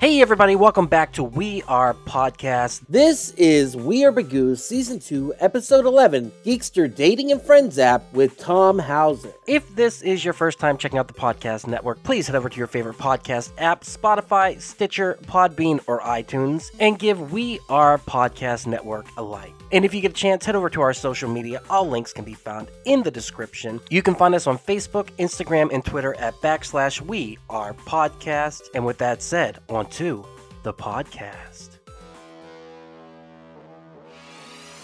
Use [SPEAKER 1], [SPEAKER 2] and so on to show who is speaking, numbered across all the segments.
[SPEAKER 1] Hey everybody, welcome back to We Are Podcast.
[SPEAKER 2] This is We Are Bagoo Season 2, Episode 11, Geekster Dating and Friends app with Tom Hauser.
[SPEAKER 1] If this is your first time checking out the podcast network, please head over to your favorite podcast app, Spotify, Stitcher, Podbean, or iTunes, and give We Are Podcast Network a like. And if you get a chance, head over to our social media. All links can be found in the description. You can find us on Facebook, Instagram, and Twitter at backslash We Are Podcast. And with that said, on to the podcast.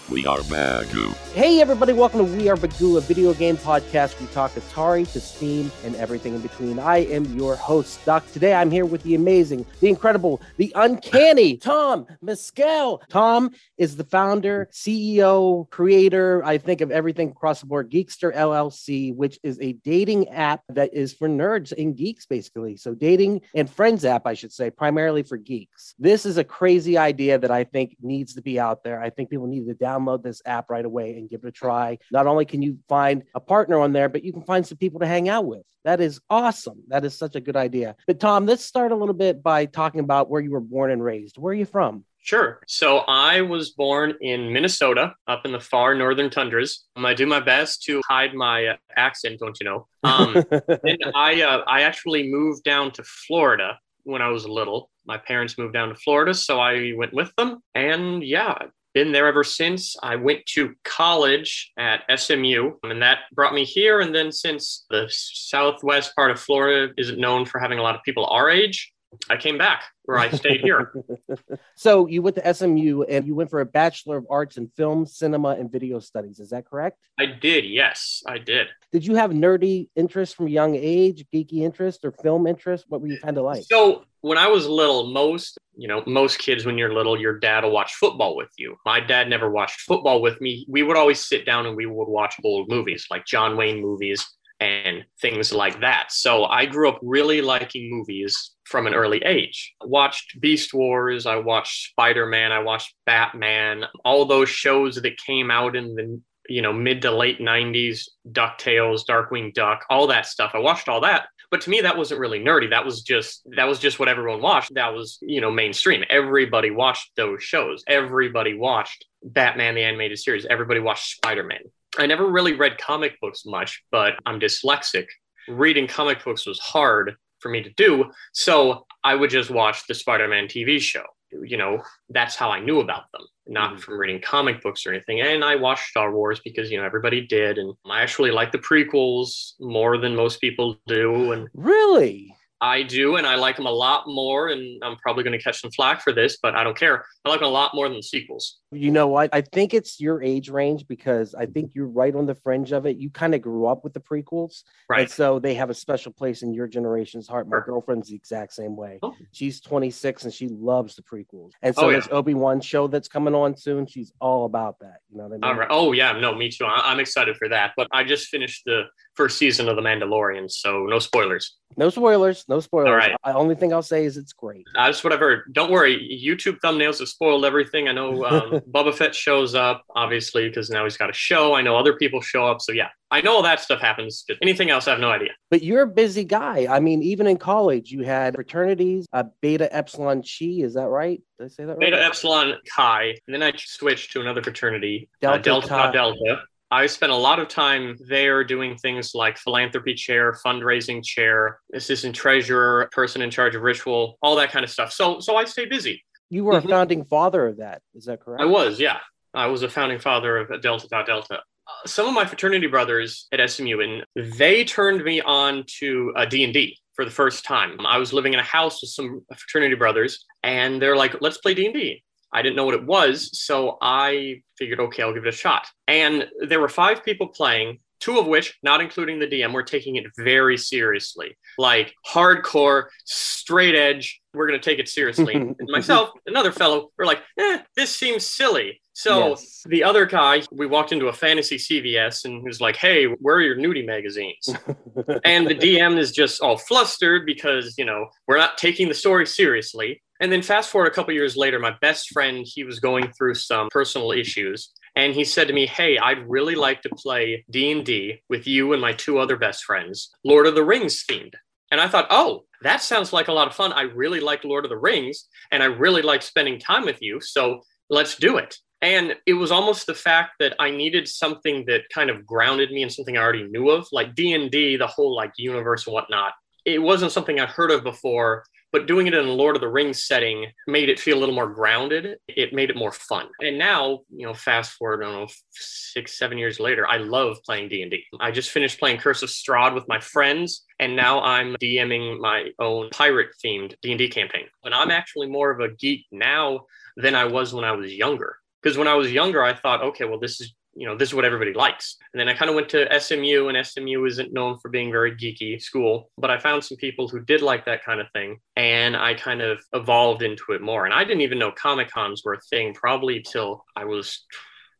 [SPEAKER 3] We are Bagu.
[SPEAKER 2] Hey everybody, welcome to We Are Bagu, a video game podcast. We talk Atari to Steam and everything in between. I am your host, Doc. Today I'm here with the amazing, the incredible, the uncanny Tom Mescal. Tom is the founder, CEO, creator, I think, of everything across the board, Geekster LLC, which is a dating app that is for nerds and geeks, basically. So dating and friends app, I should say, primarily for geeks. This is a crazy idea that I think needs to be out there. I think people need to download this app right away and give it a try. Not only can you find a partner on there, but you can find some people to hang out with. That is awesome. That is such a good idea. But Tom, let's start a little bit by talking about where you were born and raised. Where are you from?
[SPEAKER 4] Sure. So I was born in Minnesota, up in the far northern tundras. Um, I do my best to hide my uh, accent, don't you know? Um, and I, uh, I actually moved down to Florida when I was little. My parents moved down to Florida, so I went with them. And yeah, been there ever since. I went to college at SMU, and that brought me here. And then, since the southwest part of Florida isn't known for having a lot of people our age, I came back where I stayed here.
[SPEAKER 2] so you went to SMU and you went for a Bachelor of Arts in Film, Cinema, and Video Studies. Is that correct?
[SPEAKER 4] I did. Yes, I did.
[SPEAKER 2] Did you have nerdy interest from a young age, geeky interest, or film interest? What were you kind of like?
[SPEAKER 4] So when I was little, most you know, most kids when you're little, your dad will watch football with you. My dad never watched football with me. We would always sit down and we would watch old movies like John Wayne movies and things like that. So I grew up really liking movies from an early age. I watched Beast Wars, I watched Spider-Man, I watched Batman, all those shows that came out in the you know mid to late 90s, DuckTales, Darkwing Duck, all that stuff. I watched all that. But to me that wasn't really nerdy. That was just that was just what everyone watched. That was, you know, mainstream. Everybody watched those shows. Everybody watched Batman the animated series. Everybody watched Spider-Man. I never really read comic books much, but I'm dyslexic. Reading comic books was hard for me to do. So I would just watch the Spider Man TV show. You know, that's how I knew about them, not mm-hmm. from reading comic books or anything. And I watched Star Wars because, you know, everybody did. And I actually like the prequels more than most people do. And
[SPEAKER 2] really?
[SPEAKER 4] I do, and I like them a lot more. And I'm probably going to catch some flack for this, but I don't care. I like them a lot more than the sequels.
[SPEAKER 2] You know what? I think it's your age range because I think you're right on the fringe of it. You kind of grew up with the prequels,
[SPEAKER 4] right?
[SPEAKER 2] And so they have a special place in your generation's heart. My sure. girlfriend's the exact same way. Oh. She's 26 and she loves the prequels. And so oh, yeah. this Obi Wan show that's coming on soon, she's all about that. You know what I mean?
[SPEAKER 4] All right. Oh yeah, no, me too. I'm excited for that. But I just finished the first season of The Mandalorian, so no spoilers.
[SPEAKER 2] No spoilers. No spoilers. All right. The only thing I'll say is it's great.
[SPEAKER 4] That's what I've heard. Don't worry. YouTube thumbnails have spoiled everything. I know um, Boba Fett shows up, obviously, because now he's got a show. I know other people show up. So, yeah, I know all that stuff happens. Anything else, I have no idea.
[SPEAKER 2] But you're a busy guy. I mean, even in college, you had fraternities, uh, Beta Upsilon Chi. Is that right? Did I say that right?
[SPEAKER 4] Beta Upsilon Chi. And then I switched to another fraternity, Delta, uh, Delta Delta. I spent a lot of time there doing things like philanthropy chair, fundraising chair, assistant treasurer, person in charge of ritual, all that kind of stuff. So, so I stay busy.
[SPEAKER 2] You were mm-hmm. a founding father of that. Is that correct?
[SPEAKER 4] I was, yeah. I was a founding father of Delta Tau Delta. Uh, some of my fraternity brothers at SMU, and they turned me on to uh, D&D for the first time. I was living in a house with some fraternity brothers, and they're like, let's play D&D. I didn't know what it was, so I figured, okay, I'll give it a shot. And there were five people playing, two of which, not including the DM, were taking it very seriously, like hardcore, straight edge. We're going to take it seriously. and myself, another fellow, were like, eh, this seems silly. So yes. the other guy, we walked into a fantasy CVS and he was like, "Hey, where are your nudie magazines?" and the DM is just all flustered because you know we're not taking the story seriously. And then fast forward a couple years later, my best friend, he was going through some personal issues and he said to me, "Hey, I'd really like to play D&D with you and my two other best friends, Lord of the Rings themed." And I thought, "Oh, that sounds like a lot of fun. I really like Lord of the Rings and I really like spending time with you. So let's do it. And it was almost the fact that I needed something that kind of grounded me in something I already knew of, like D and D, the whole like universe and whatnot. It wasn't something I'd heard of before, but doing it in a Lord of the Rings setting made it feel a little more grounded. It made it more fun. And now, you know, fast forward, I don't know, six, seven years later, I love playing D and D. I just finished playing Curse of Strahd with my friends, and now I'm DMing my own pirate themed D and D campaign. And I'm actually more of a geek now than I was when I was younger because when I was younger, I thought, okay, well, this is you know this is what everybody likes. And then I kind of went to SMU, and SMU isn't known for being very geeky school, but I found some people who did like that kind of thing, and I kind of evolved into it more. And I didn't even know Comic Cons were a thing probably till I was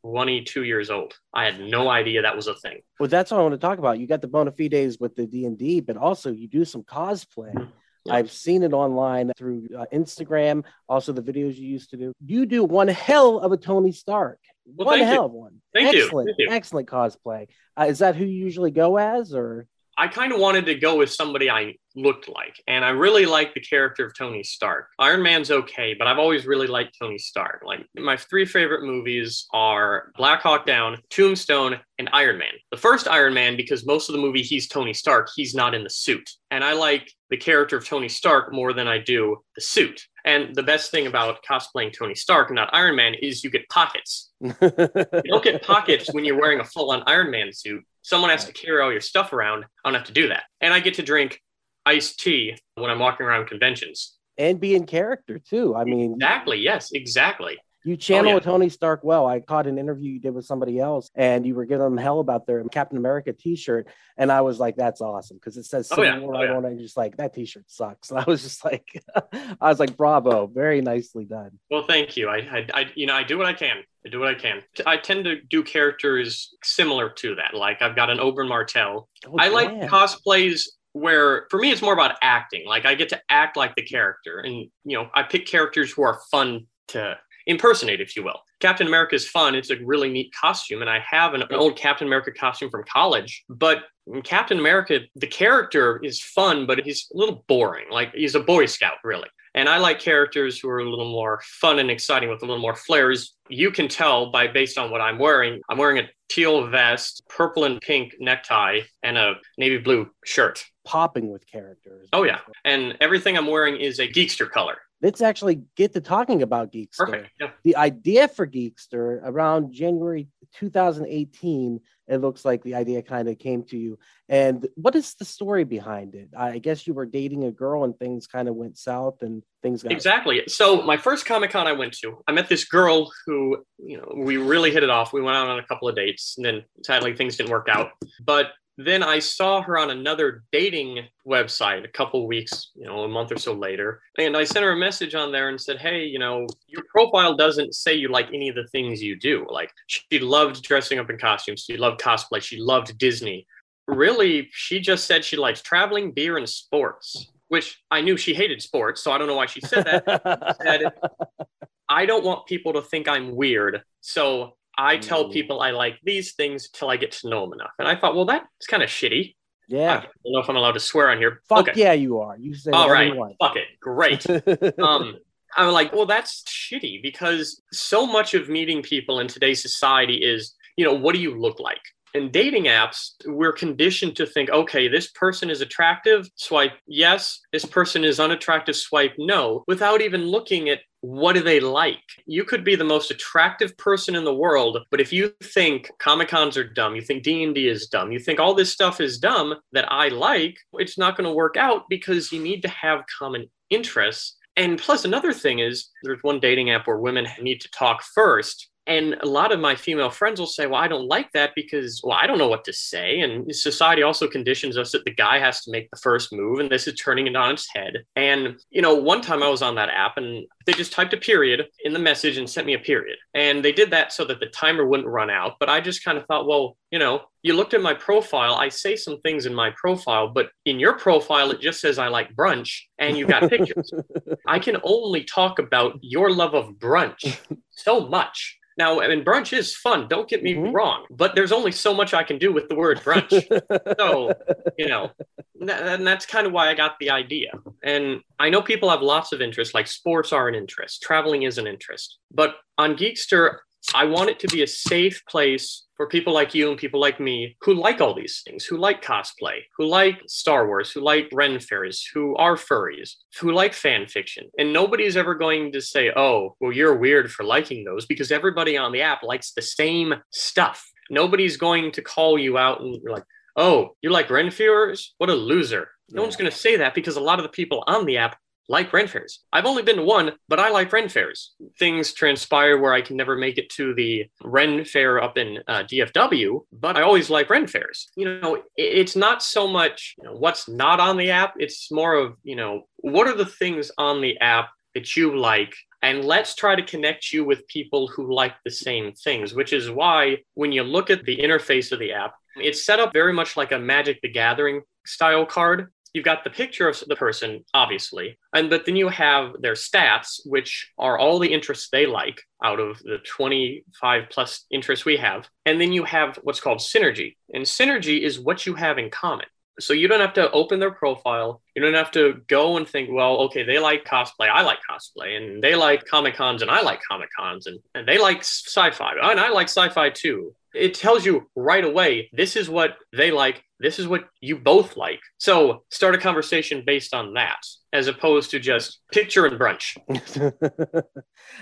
[SPEAKER 4] 22 years old. I had no idea that was a thing.
[SPEAKER 2] Well, that's what I want to talk about. You got the bona fides with the D and D, but also you do some cosplay.
[SPEAKER 4] Mm-hmm. Yeah.
[SPEAKER 2] I've seen it online through uh, Instagram, also the videos you used to do. You do one hell of a Tony Stark.
[SPEAKER 4] Well,
[SPEAKER 2] one hell
[SPEAKER 4] you.
[SPEAKER 2] of one.
[SPEAKER 4] Thank you.
[SPEAKER 2] excellent,
[SPEAKER 4] Thank you.
[SPEAKER 2] excellent cosplay. Uh, is that who you usually go as, or
[SPEAKER 4] I kind of wanted to go with somebody I looked like, and I really like the character of Tony Stark. Iron Man's okay, but I've always really liked Tony Stark. Like my three favorite movies are Black Hawk Down, Tombstone, and Iron Man. The first Iron Man because most of the movie he's Tony Stark, he's not in the suit, and I like the character of Tony Stark more than I do the suit. And the best thing about cosplaying Tony Stark, not Iron Man, is you get pockets. You don't get pockets when you're wearing a full on Iron Man suit. Someone has to carry all your stuff around. I don't have to do that. And I get to drink iced tea when I'm walking around conventions.
[SPEAKER 2] and be in character too? I mean,
[SPEAKER 4] Exactly. Yes, exactly.
[SPEAKER 2] You oh, channel
[SPEAKER 4] Oh, yeah.
[SPEAKER 2] Tony Stark well. I caught an interview you did with somebody else, and you were giving them hell about their Captain America T-shirt, and I was like, "That's awesome" because it says
[SPEAKER 4] Oh,
[SPEAKER 2] Civil
[SPEAKER 4] yeah.
[SPEAKER 2] War
[SPEAKER 4] Oh, yeah.
[SPEAKER 2] it. And just like that T-shirt sucks, and I was just like, I was like, "Bravo, very nicely done."
[SPEAKER 4] Well, thank you. I, I, I, you know, I do what I can. I do what I can. I tend to do characters similar to that. Like I've got an Oberyn Martell.
[SPEAKER 2] Oh,
[SPEAKER 4] I like cosplays where, for me, it's more about acting. Like I get to act like the character, and you know, I pick characters who are fun to impersonate, if you will. Captain America is fun. It's a really neat costume, and I have an, old Captain America costume from college. But Captain America, the character is fun, but he's a little boring. Like he's a Boy Scout, really. And I like characters who are a little more fun and exciting with a little more flares. You can tell by based on what I'm wearing. I'm wearing a teal vest, purple and pink necktie, and a navy blue shirt.
[SPEAKER 2] Popping with characters.
[SPEAKER 4] Oh yeah, and everything I'm wearing is a geekster color.
[SPEAKER 2] Let's actually get to talking about Geekster.
[SPEAKER 4] Perfect. Yeah.
[SPEAKER 2] The idea for Geekster around January 2018, it looks like the idea kind of came to you. And what is the story behind it? I guess you were dating a girl and things kind of went south and things got
[SPEAKER 4] Exactly. So my first Comic Con I went to, I met this girl who, you know, we really hit it off. We went out on a couple of dates, and then sadly things didn't work out. But then I saw her on another dating website a couple weeks, you know, a month or so later. And I sent her a message on there and said, Hey, you know, your profile doesn't say you like any of the things you do. Like she loved dressing up in costumes, she loved cosplay, she loved Disney. Really, she just said she likes traveling, beer, and sports, which I knew she hated sports. So I don't know why she said that. said, I don't want people to think I'm weird. So I tell
[SPEAKER 2] Mm.
[SPEAKER 4] people I like these things till I get to know them enough. And I thought, well, that's kind of shitty.
[SPEAKER 2] Yeah.
[SPEAKER 4] I don't know if I'm allowed to swear on here.
[SPEAKER 2] Fuck
[SPEAKER 4] okay.
[SPEAKER 2] yeah, you are. You say
[SPEAKER 4] all right.
[SPEAKER 2] whatever
[SPEAKER 4] right.
[SPEAKER 2] you want.
[SPEAKER 4] Fuck it. Great. um, I'm like, well, that's shitty because so much of meeting people in today's society is, you know, what do you look like? In dating apps, we're conditioned to think, okay, this person is attractive, swipe yes. This person is unattractive, swipe no, without even looking at what do they like. You could be the most attractive person in the world, but if you think Comic Cons are dumb, you think D and D is dumb, you think all this stuff is dumb that I like, it's not going to work out because you need to have common interests. And plus, another thing is there's one dating app where women need to talk first. And a lot of my female friends will say, Well, I don't like that because, well, I don't know what to say. And society also conditions us that the guy has to make the first move. And this is turning it on its head. And, you know, one time I was on that app and they just typed a period in the message and sent me a period. And they did that so that the timer wouldn't run out. But I just kind of thought, well, you know, you looked at my profile. I say some things in my profile, but in your profile, it just says I like brunch and you got pictures. I can only talk about your love of brunch so much. Now, I mean, brunch is fun. Don't get me
[SPEAKER 2] Mhm.
[SPEAKER 4] wrong, but there's only so much I can do with the word brunch. so, you know, and that's kind of why I got the idea. And I know people have lots of interests, like sports are an interest, traveling is an interest. But on Geekster, I want it to be a safe place for people like you and people like me who like all these things, who like cosplay, who like Star Wars, who like Ren fairs, who are furries, who like fan fiction. And nobody's ever going to say, oh, well, you're weird for liking those because everybody on the app likes the same stuff. Nobody's going to call you out and like, oh, you like Ren fairs? What a loser. No one's going to say that because a lot of the people on the app like Ren fairs. I've only been to one, but I like Ren fairs. Things transpire where I can never make it to the Ren fair up in uh, DFW, but I always like Ren fairs. You know, it's not so much you know, what's not on the app. It's more of, you know, what are the things on the app that you like and let's try to connect you with people who like the same things, which is why when you look at the interface of the app, it's set up very much like a Magic the Gathering style card you've got the picture of the person, obviously, and but then you have their stats, which are all the interests they like out of the 25 plus interests we have. And then you have what's called synergy. And synergy is what you have in common. So you don't have to open their profile. You don't have to go and think, well, okay, they like cosplay. I like cosplay. And they like Comic Cons and I like Comic Cons. And, and they like sci fi. And I like sci fi too it tells you right away this is what they like this is what you both like so start a conversation based on that as opposed to just picture and brunch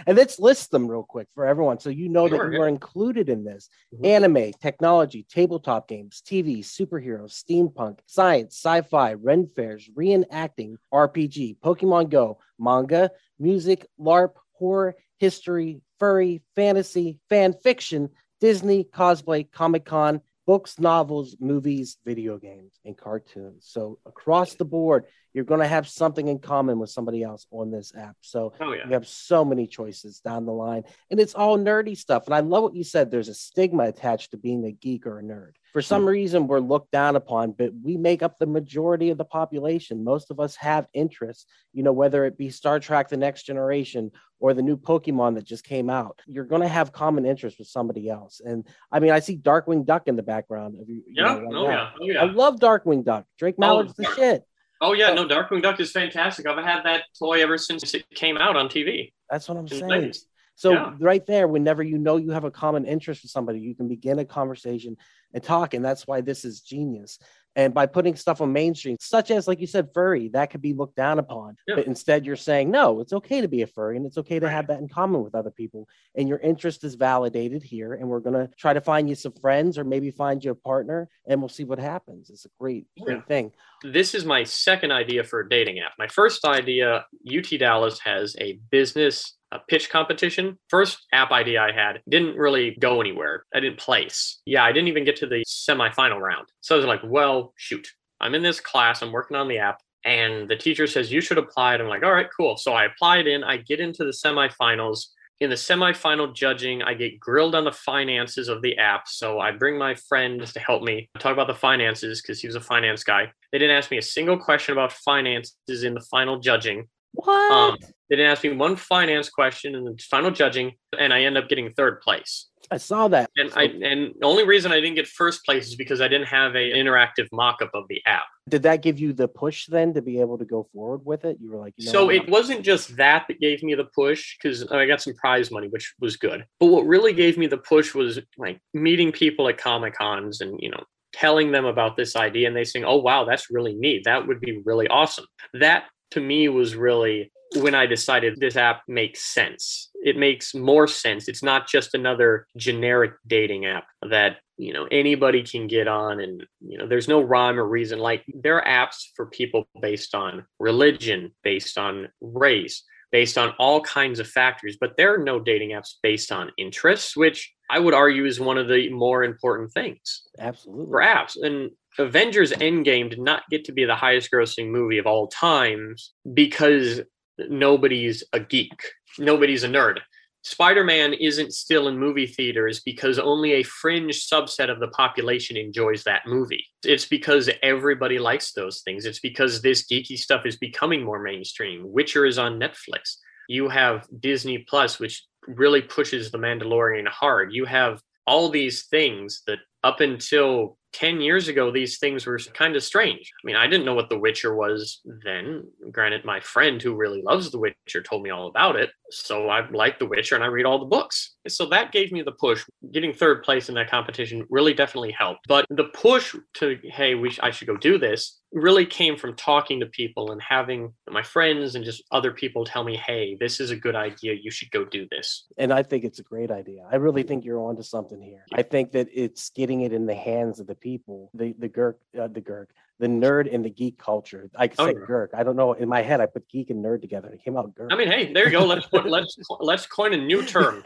[SPEAKER 2] and let's list them real quick for everyone so you know sure, that you are included in this mm-hmm. anime technology tabletop games tv superheroes steampunk science sci-fi ren fairs reenacting rpg pokemon go manga music larp horror history furry fantasy fan fiction Disney, cosplay, Comic Con, books, novels, movies, video games, and cartoons. So across the board, you're going to have something in common with somebody else on this app. So oh, yeah. you have so many choices down the line, and it's all nerdy stuff. And I love what you said. There's a stigma attached to being a geek or a nerd for some hmm. reason we're looked down upon but we make up the majority of the population most of us have interests you know whether it be star trek the next generation or the new pokemon that just came out you're going to have common interest with somebody else and i mean i see darkwing duck in the background of you,
[SPEAKER 4] you yeah, know, oh, yeah. oh yeah
[SPEAKER 2] i love darkwing duck drake mallard's oh, the shit
[SPEAKER 4] Oh yeah, no, Darkwing Duck is fantastic. I've had that toy ever since it came out on TV.
[SPEAKER 2] That's what I'm saying. So yeah. right there, whenever you know you have a common interest with somebody, you can begin a conversation and talk. And that's why this is genius. And by putting stuff on mainstream, such as, like you said, furry, that could be looked down upon. Yeah. But instead, you're saying, no, it's okay to be a furry and it's okay to have that in common with other people. And your interest is validated here. And we're going to try to find you some friends or maybe find you a partner and we'll see what happens. It's a great, great yeah. thing.
[SPEAKER 4] This is my second idea for a dating app. My first idea UT Dallas has a business a pitch competition. First app idea I had didn't really go anywhere. I didn't place. Yeah, I didn't even get to the semifinal round. So I was like, well, shoot. I'm in this class, I'm working on the app, and the teacher says you should apply it. I'm like, all right, cool. So I applied in, I get into the semifinals. In the semifinal judging, I get grilled on the finances of the app. So I bring my friend to help me talk about the finances because he was a finance guy. They didn't ask me a single question about finances in the final judging.
[SPEAKER 2] What? Um,
[SPEAKER 4] they didn't ask me one finance question in the final judging, and I end up getting third place.
[SPEAKER 2] I saw that.
[SPEAKER 4] And I and the only reason I didn't get first place is because I didn't have a interactive mock-up of the app.
[SPEAKER 2] Did that give you the push then to be able to go forward with it? You were like,
[SPEAKER 4] you know, so it wasn't just that that gave me the push because I got some prize money, which was good. But what really gave me the push was like meeting people at comic cons and you know telling them about this idea, and they saying, "Oh wow, that's really neat. That would be really awesome." That to me was really when I decided this app makes sense. It makes more sense. It's not just another generic dating app that, you know, anybody can get on and, you know, there's no rhyme or reason. Like there are apps for people based on religion, based on race, based on all kinds of factors, but there are no dating apps based on interests, which I would argue is one of the more important things.
[SPEAKER 2] Absolutely.
[SPEAKER 4] For apps. And Avengers Endgame did not get to be the highest grossing movie of all times because nobody's a geek, nobody's a nerd. Spider Man isn't still in movie theaters because only a fringe subset of the population enjoys that movie. It's because everybody likes those things. It's because this geeky stuff is becoming more mainstream. Witcher is on Netflix. You have Disney Plus, which really pushes The Mandalorian hard. You have all these things that up until 10 years ago, these things were kind of strange. I mean, I didn't know what The Witcher was then. Granted, my friend who really loves The Witcher told me all about it. So I like The Witcher and I read all the books. So that gave me the push. Getting third place in that competition really definitely helped. But the push to, hey, we sh- I should go do this really came from talking to people and having my friends and just other people tell me, hey, this is a good idea. You should go do this.
[SPEAKER 2] And I think it's a great idea. I really think you're onto something here. I think that it's getting it in the hands of the people, the the Gurk, uh, the Gurk, the nerd and the geek culture. I
[SPEAKER 4] Oh,
[SPEAKER 2] say
[SPEAKER 4] yeah.
[SPEAKER 2] Gurk. I don't know. In my head, I put geek and nerd together. It came out Gurk.
[SPEAKER 4] I mean, hey, there you go. Let's put, let's let's coin a new term.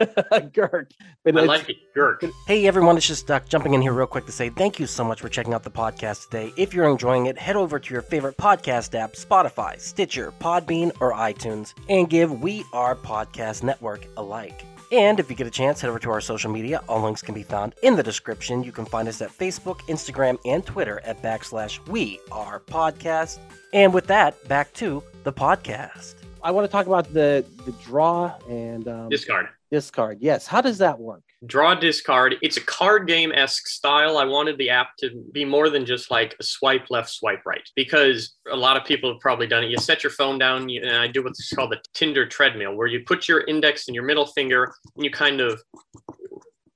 [SPEAKER 2] Gurk. But
[SPEAKER 4] I like it, Gurk.
[SPEAKER 1] Hey everyone, it's just Duck jumping in here real quick to say thank you so much for checking out the podcast today. If you're enjoying it, head over to your favorite podcast app, Spotify, Stitcher, Podbean, or iTunes, and give We Are Podcast Network a like. And if you get a chance, head over to our social media. All links can be found in the description. You can find us at Facebook, Instagram, and Twitter at backslash We Are Podcast. And with that, back to the podcast.
[SPEAKER 2] I want to talk about the the draw and um,
[SPEAKER 4] Discard.
[SPEAKER 2] discard. Yes. How does that work?
[SPEAKER 4] Draw discard. It's a card game esque style. I wanted the app to be more than just like a swipe left, swipe right, because a lot of people have probably done it. You set your phone down, you, and I do what's called the Tinder treadmill, where you put your index and your middle finger, and you kind of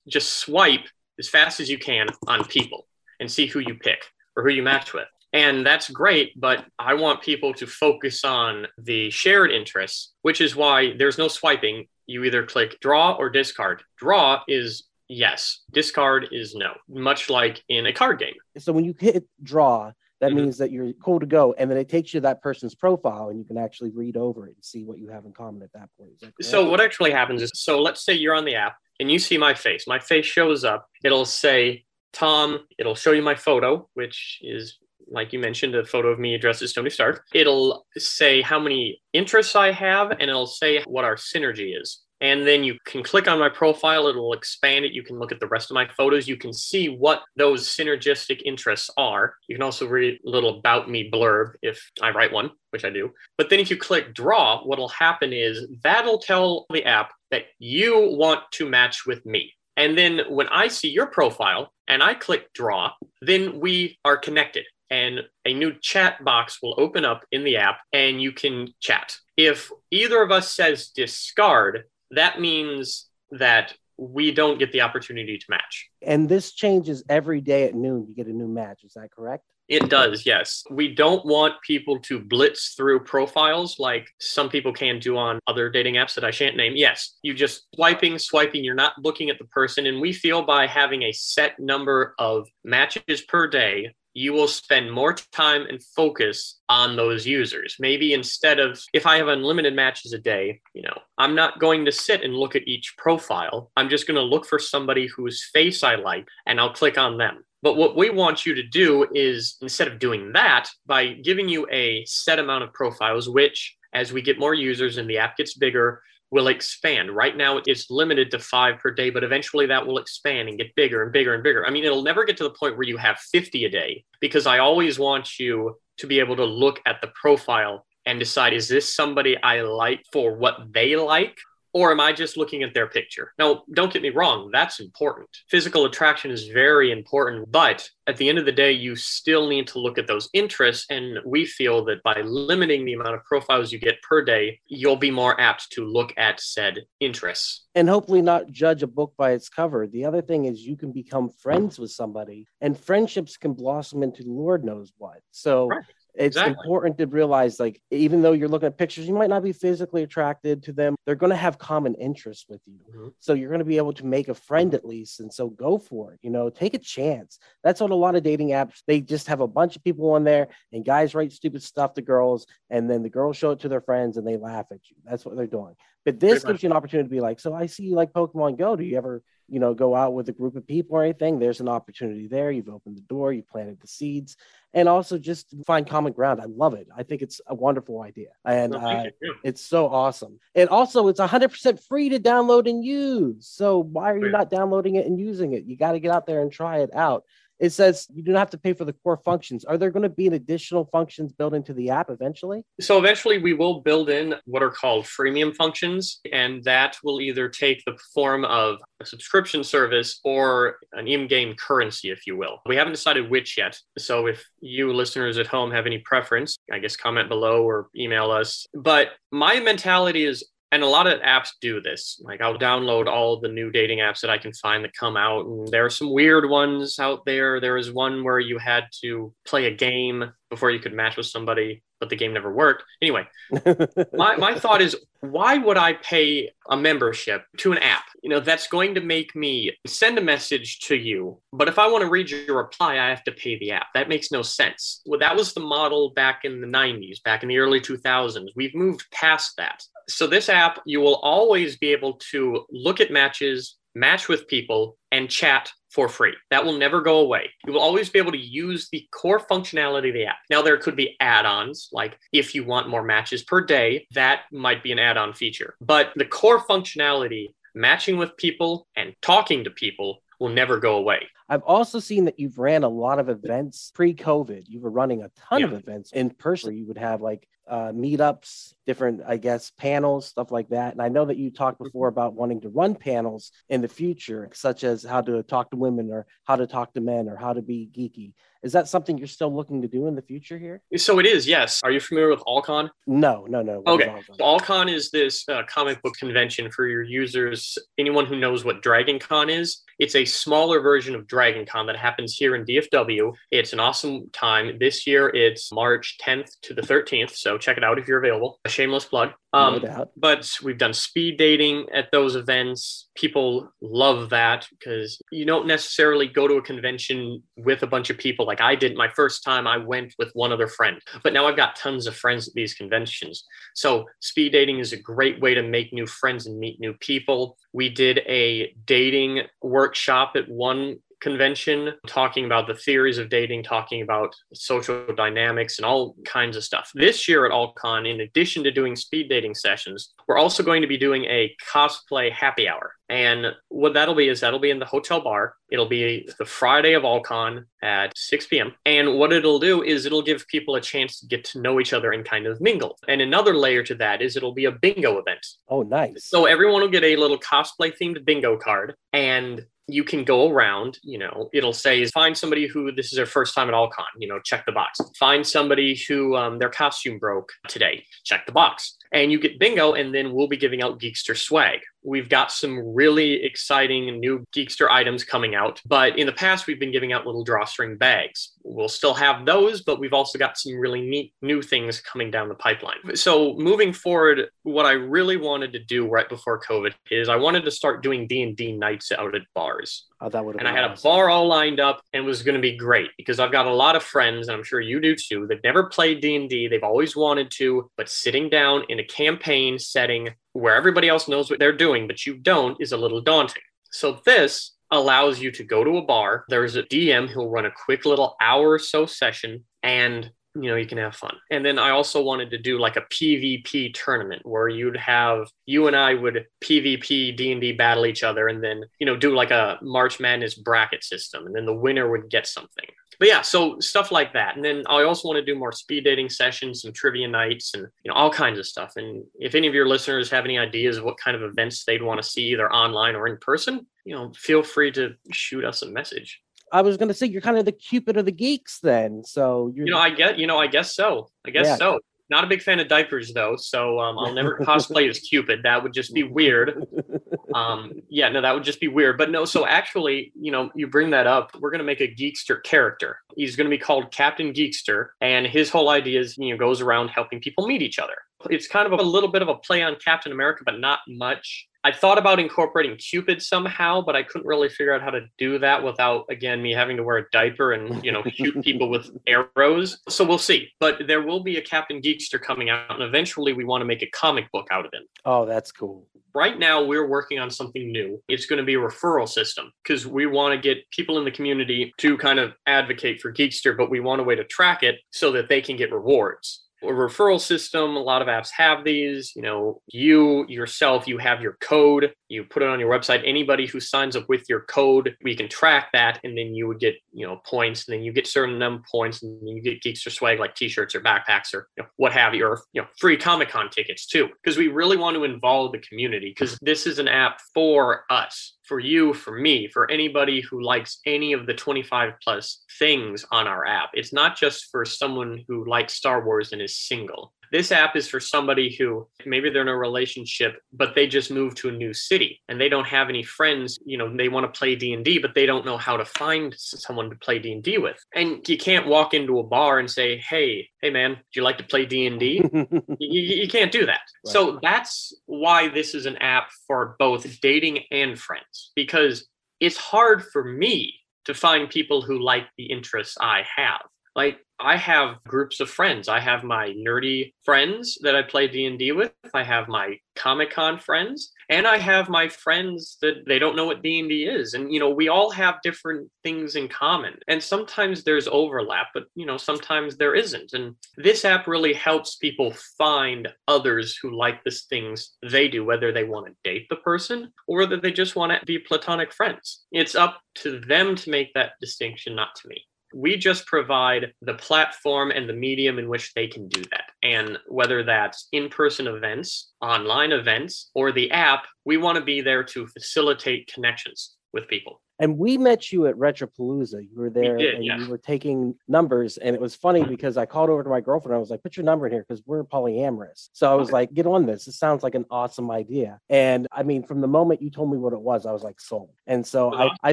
[SPEAKER 4] just swipe as fast as you can on people and see who you pick or who you match with. And that's great, but I want people to focus on the shared interests, which is why there's no swiping. You either click draw or discard. Draw is yes, discard is no, much like in a card game.
[SPEAKER 2] So when you hit draw, that
[SPEAKER 4] Mhm.
[SPEAKER 2] means that you're cool to go, and then it takes you to that person's profile, and you can actually read over it and see what you have in common at that point. That?
[SPEAKER 4] So what actually happens is so let's say you're on the app and you see my face. My face shows up. It'll say Tom, it'll show you my photo, which is like you mentioned, a photo of me addressed as Tony Stark. It'll say how many interests I have, and it'll say what our synergy is. And then you can click on my profile, it'll expand it. You can look at the rest of my photos. You can see what those synergistic interests are. You can also read a little about me blurb if I write one, which I do. But then if you click draw, what'll happen is that'll tell the app that you want to match with me. And then when I see your profile and I click draw, then we are connected and a new chat box will open up in the app and you can chat. If either of us says discard, that means that we don't get the opportunity to match.
[SPEAKER 2] and this changes every day at noon. You get a new match. Is that correct?
[SPEAKER 4] It does, yes. We don't want people to blitz through profiles like some people can do on other dating apps that I shan't name. Yes, you just swiping, swiping, you're not looking at the person. And we feel by having a set number of matches per day, you will spend more time and focus on those users. Maybe instead of, if I have unlimited matches a day, you know, I'm not going to sit and look at each profile. I'm just going to look for somebody whose face I like and I'll click on them. But what we want you to do is instead of doing that, by giving you a set amount of profiles, which as we get more users and the app gets bigger, will expand. Right now, it's limited to five per day, but eventually that will expand and get bigger and bigger and bigger. I mean, it'll never get to the point where you have 50 a day because I always want you to be able to look at the profile and decide is this somebody I like for what they like? Or am I just looking at their picture? Now, don't get me wrong, that's important. Physical attraction is very important, but at the end of the day, you still need to look at those interests. And we feel that by limiting the amount of profiles you get per day, you'll be more apt to look at said interests.
[SPEAKER 2] and hopefully not judge a book by its cover. The other thing is you can become friends with somebody, and friendships can blossom into Lord knows what. So
[SPEAKER 4] Right.
[SPEAKER 2] It's
[SPEAKER 4] Exactly.
[SPEAKER 2] important to realize, like, even though you're looking at pictures, you might not be physically attracted to them. They're going to have common interests with you,
[SPEAKER 4] Mhm.
[SPEAKER 2] so you're going to be able to make a friend at least. And so go for it. You know, take a chance. That's what a lot of dating apps. They just have a bunch of people on there, and guys write stupid stuff to girls, and then the girls show it to their friends, and they laugh at you. That's what they're doing. But this
[SPEAKER 4] Pretty much.
[SPEAKER 2] gives you an opportunity to be like, so I see you like Pokemon Go. Do you ever, you know, go out with a group of people or anything? There's an opportunity there. You've opened the door, you planted the seeds, and also just find common ground. I love it. I think it's a wonderful idea, and uh, it's so awesome. And also, it's 100% free to download and use. So why are you not downloading it and using it? You got to get out there and try it out. It says you do not have to pay for the core functions. Are there going to be an additional functions built into the app eventually?
[SPEAKER 4] So eventually we will build in what are called freemium functions, and that will either take the form of a subscription service or an in-game currency, if you will. We haven't decided which yet. So if you listeners at home have any preference, I guess comment below or email us. But my mentality is and a lot of apps do this. Like I'll download all the new dating apps that I can find that come out, and there are some weird ones out there. There is one where you had to play a game before you could match with somebody, but the game never worked. Anyway, my, my thought is why would I pay a membership to an app? You know, that's going to make me send a message to you. But if I want to read your reply, I have to pay the app. That makes no sense. Well, that was the model back in the 90s, back in the early 2000s. We've moved past that so this app, you will always be able to look at matches, match with people, and chat for free. That will never go away. You will always be able to use the core functionality of the app. Now, there could be add ons, like if you want more matches per day, that might be an add on feature. But the core functionality, matching with people and talking to people, will never go away.
[SPEAKER 2] I've also seen that you've ran a lot of events pre-COVID. You were running a ton yeah. of events in person. You would have like uh, meetups, different, I guess, panels, stuff like that. And I know that you talked mm-hmm. before about wanting to run panels in the future, such as how to talk to women or how to talk to men or how to be geeky. Is that something you're still looking to do in the future here?
[SPEAKER 4] So it is, yes. Are you familiar with AllCon?
[SPEAKER 2] No, no, no.
[SPEAKER 4] What okay. AllCon? AllCon is this uh, comic book convention for your users. Anyone who knows what Dragon Con is, it's a smaller version of Dragon Con that happens here in DFW. It's an awesome time. This year it's March 10th to the 13th. So check it out if you're available. A shameless plug. Um, no but we've done speed dating at those events. People love that because you don't necessarily go to a convention with a bunch of people like I did my first time. I went with one other friend, but now I've got tons of friends at these conventions. So speed dating is a great way to make new friends and meet new people. We did a dating workshop at one convention talking about the theories of dating, talking about social dynamics and all kinds of stuff. This year at AllCon, in addition to doing speed dating sessions, we're also going to be doing a cosplay happy hour. And what that'll be is that'll be in the hotel bar. It'll be the Friday of AllCon at 6 p.m. And what it'll do is it'll give people a chance to get to know each other and kind of mingle. And another layer to that is it'll be a bingo event.
[SPEAKER 2] Oh, nice.
[SPEAKER 4] So everyone will get a little cosplay themed bingo card. And you can go around, you know, it'll say, find somebody who this is their first time at AllCon, you know, check the box. Find somebody who um, their costume broke today, check the box. And you get bingo, and then we'll be giving out Geekster swag. We've got some really exciting new Geekster items coming out, but in the past, we've been giving out little drawstring bags. We'll still have those, but we've also got some really neat new things coming down the pipeline. So moving forward, what I really wanted to do right before COVID is I wanted to start doing D&D nights out at bars.
[SPEAKER 2] Oh, that would
[SPEAKER 4] and I had awesome. a bar all lined up and was going to be great because I've got a lot of friends, and I'm sure you do too. They've never played D and D. They've always wanted to, but sitting down in a campaign setting where everybody else knows what they're doing, but you don't, is a little daunting. So this allows you to go to a bar. There's a DM who'll run a quick little hour or so session, and you know you can have fun. And then i also wanted to do like a pvp tournament where you'd have you and i would pvp d&d battle each other and then you know do like a march madness bracket system and then the winner would get something. But yeah so stuff like that. And then i also want to do more speed dating sessions some trivia nights and you know all kinds of stuff. And if any of your listeners have any ideas of what kind of events they'd want to see either online or in person you know feel free to shoot us a message
[SPEAKER 2] I was going to say you're kind of the Cupid of the geeks then. So
[SPEAKER 4] you know, I get, you know, I guess so. I guess yeah. so. Not a big fan of diapers though, so um, I'll never cosplay as Cupid. That would just be weird. Um, yeah, no, that would just be weird. But no, so actually, you know, you bring that up. We're gonna make a Geekster character. He's gonna be called Captain Geekster, and his whole idea is, you know, goes around helping people meet each other. It's kind of a little bit of a play on Captain America, but not much. I thought about incorporating Cupid somehow, but I couldn't really figure out how to do that without, again, me having to wear a diaper and, you know, shoot people with arrows. So we'll see. But there will be a Captain Geekster coming out, and eventually we want to make a comic book out of him.
[SPEAKER 2] Oh, that's cool.
[SPEAKER 4] Right now, we're working on something new. It's going to be a referral system because we want to get people in the community to kind of advocate for Geekster, but we want a way to track it so that they can get rewards. A referral system. A lot of apps have these. You know, you yourself, you have your code, you put it on your website. Anybody who signs up with your code, we can track that, and then you would get, you know, points, and then you get certain number points, and then you get geeks or swag like t-shirts or backpacks or you know, what have you, or you know, free Comic Con tickets too. Because we really want to involve the community because this is an app for us for you, for me, for anybody who likes any of the 25 plus things on our app. It's not just for someone who likes Star Wars and is single. This app is for somebody who maybe they're in a relationship, but they just moved to a new city and they don't have any friends. You know, they want to play D and D, but they don't know how to find someone to play D and D with. And you can't walk into a bar and say, "Hey, hey, man, do you like to play D and D?" You can't do that. Right. So that's why this is an app for both dating and friends because it's hard for me to find people who like the interests I have. Like I have groups of friends. I have my nerdy friends that I play D&D with. I have my Comic-Con friends, and I have my friends that they don't know what D&D is. And you know, we all have different things in common. And sometimes there's overlap, but you know, sometimes there isn't. And this app really helps people find others who like the things they do, whether they want to date the person or whether they just want to be platonic friends. It's up to them to make that distinction, not to me. We just provide the platform and the medium in which they can do that. And whether that's in person events, online events, or the app, we want to be there to facilitate connections with people.
[SPEAKER 2] And we met you at Retropalooza. You were there
[SPEAKER 4] did,
[SPEAKER 2] and
[SPEAKER 4] yeah.
[SPEAKER 2] you were taking numbers. And it was funny because I called over to my girlfriend. I was like, put your number in here because we're polyamorous. So I was
[SPEAKER 4] Okay.
[SPEAKER 2] like, get on this. This sounds like an awesome idea. And I mean, from the moment you told me what it was, I was like, sold. And so I,
[SPEAKER 4] Uh-huh.
[SPEAKER 2] I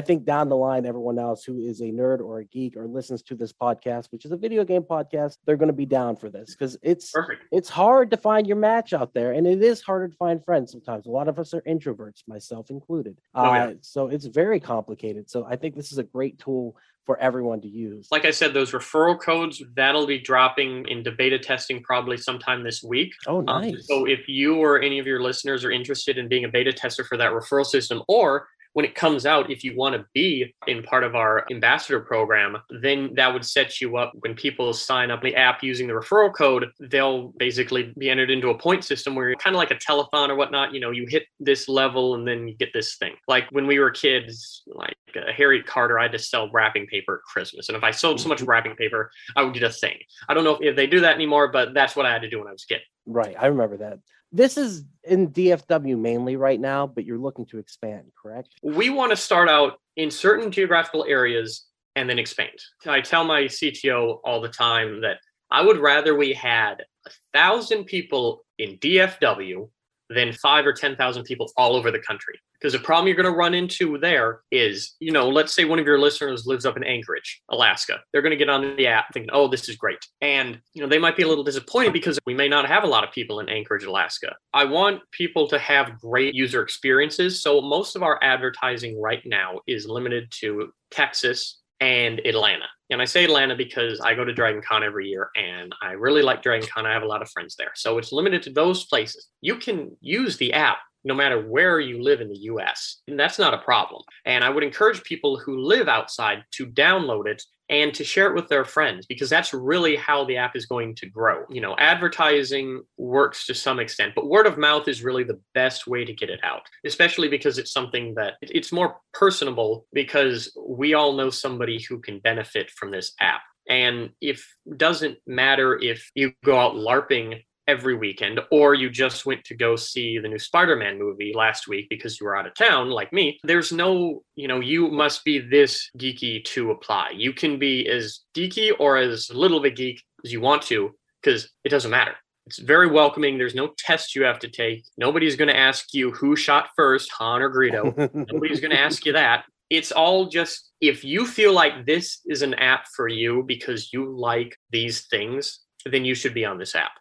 [SPEAKER 2] think down the line, everyone else who is a nerd or a geek or listens to this podcast, which is a video game podcast, they're going to be down for this because it's
[SPEAKER 4] Perfect.
[SPEAKER 2] it's hard to find your match out there and it is harder to find friends sometimes a lot of us are introverts myself included
[SPEAKER 4] Oh, yeah.
[SPEAKER 2] uh, so it's very complicated so i think this is a great tool for everyone to use.
[SPEAKER 4] Like I said, those referral codes, that'll be dropping into beta testing probably sometime this week.
[SPEAKER 2] oh
[SPEAKER 4] Um,
[SPEAKER 2] nice.
[SPEAKER 4] so if you or any of your listeners are interested in being a beta tester for that referral system, or when it comes out, if you want to be in part of our ambassador program, then that would set you up when people sign up the app using the referral code, they'll basically be entered into a point system where you're kind of like a telethon or whatnot. You know, you hit this level and then you get this thing. Like when we were kids, like uh, Harriet Carter, I had to sell wrapping paper at Christmas. And if I sold so much wrapping paper, I would get a thing. I don't know if they do that anymore, but that's what I had to do when I was a kid.
[SPEAKER 2] right i remember that this is in dfw mainly right now but you're looking to expand correct
[SPEAKER 4] we want to start out in certain geographical areas and then expand. I tell my CTO all the time that I would rather we had a thousand people in DFW than five or 10,000 people all over the country. Because the problem you're going to run into there is, you know, let's say one of your listeners lives up in Anchorage, Alaska. They're going to get on the app thinking, oh, this is great. And, you know, they might be a little disappointed because we may not have a lot of people in Anchorage, Alaska. I want people to have great user experiences. So most of our advertising right now is limited to Texas and Atlanta. And I say Atlanta because I go to Dragon Con every year and I really like Dragon Con. I have a lot of friends there. So it's limited to those places. You can use the app no matter where you live in the US. And that's not a problem. And I would encourage people who live outside to download it and to share it with their friends because that's really how the app is going to grow. You know, advertising works to some extent, but word of mouth is really the best way to get it out, especially because it's something that it's more personable because we all know somebody who can benefit from this app. And if doesn't matter if you go out LARPing every weekend or you just went to go see the new Spider-Man movie last week because you were out of town like me there's no you know you must be this geeky to apply. You can be as geeky or as little of a geek as you want to because it doesn't matter. It's very welcoming. There's no test you have to take. Nobody's going to ask you who shot first Han or Greedo. Nobody's going to ask you that. It's all just if you feel like this is an app for you because you like these things then you should be on this app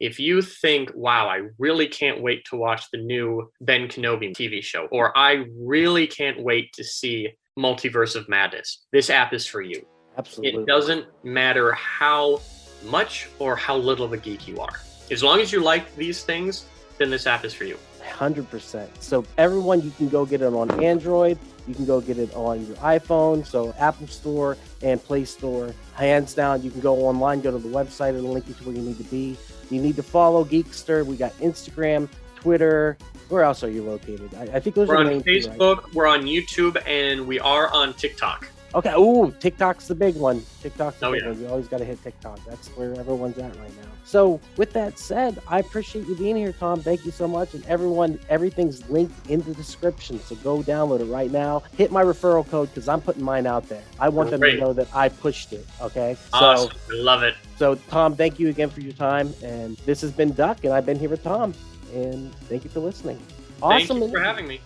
[SPEAKER 4] if you think, wow, I really can't wait to watch the new Ben Kenobi TV show, or I really can't wait to see Multiverse of Madness, this app is for you.
[SPEAKER 2] absolutely
[SPEAKER 4] It doesn't matter how much or how little of a geek you are. As long as you like these things, then this app is for you.
[SPEAKER 5] 100%. So, everyone, you can go get it on Android. You can go get it on your iPhone. So, Apple Store and Play Store. Hands down, you can go online, go to the website, it'll link you to where you need to be. You need to follow Geekster. We got Instagram, Twitter. Where else are you located? I, I think those
[SPEAKER 4] We're
[SPEAKER 5] are
[SPEAKER 4] on
[SPEAKER 5] two, right?
[SPEAKER 4] Facebook, we're on YouTube, and we are on TikTok.
[SPEAKER 5] Okay. Ooh, TikTok's the big one. TikTok's the
[SPEAKER 4] Oh,
[SPEAKER 5] big
[SPEAKER 4] yeah.
[SPEAKER 5] one. You always got to hit TikTok. That's where everyone's at right now. So, with that said, I appreciate you being here, Tom. Thank you so much. And everyone, everything's linked in the description. So go download it right now. Hit my referral code because I'm putting mine out there. I want them to know that I pushed it. Okay. So,
[SPEAKER 4] Awesome. I love it.
[SPEAKER 5] so Tom, thank you again for your time. And this has been Duck, and I've been here with Tom. And thank you for listening. Awesome.
[SPEAKER 4] Thank you for having me.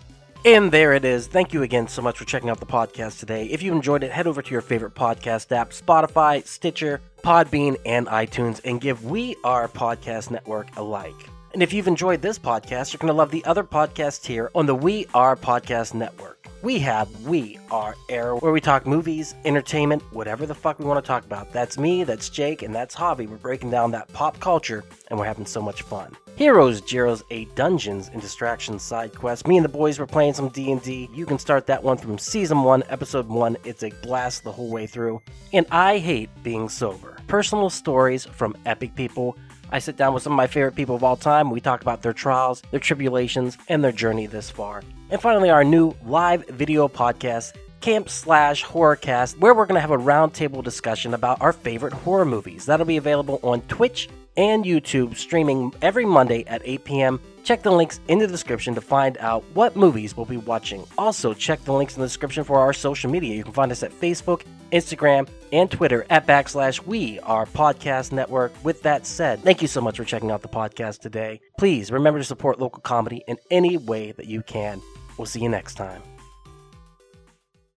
[SPEAKER 2] And there it is. Thank you again so much for checking out the podcast today. If you enjoyed it, head over to your favorite podcast app Spotify, Stitcher, Podbean, and iTunes and give We Are Podcast Network a like. And if you've enjoyed this podcast, you're going to love the other podcasts here on the We Are Podcast Network. We have We Are Air, where we talk movies, entertainment, whatever the fuck we want to talk about. That's me, that's Jake, and that's Hobby. We're breaking down that pop culture, and we're having so much fun. Heroes, Zeroes, 8 Dungeons, and Distractions side quests. Me and the boys were playing some D&D. You can start that one from Season 1, Episode 1. It's a blast the whole way through. And I hate being sober. Personal stories from epic people. I sit down with some of my favorite people of all time. We talk about their trials, their tribulations, and their journey this far. And finally, our new live video podcast, Camp slash Horrorcast, where we're going to have a roundtable discussion about our favorite horror movies. That'll be available on Twitch and YouTube, streaming every Monday at 8 p.m. Check the links in the description to find out what movies we'll be watching. Also, check the links in the description for our social media. You can find us at Facebook, Instagram, and Twitter at backslash we are podcast network. With that said, thank you so much for checking out the podcast today. Please remember to support local comedy in any way that you can. We'll see you next time.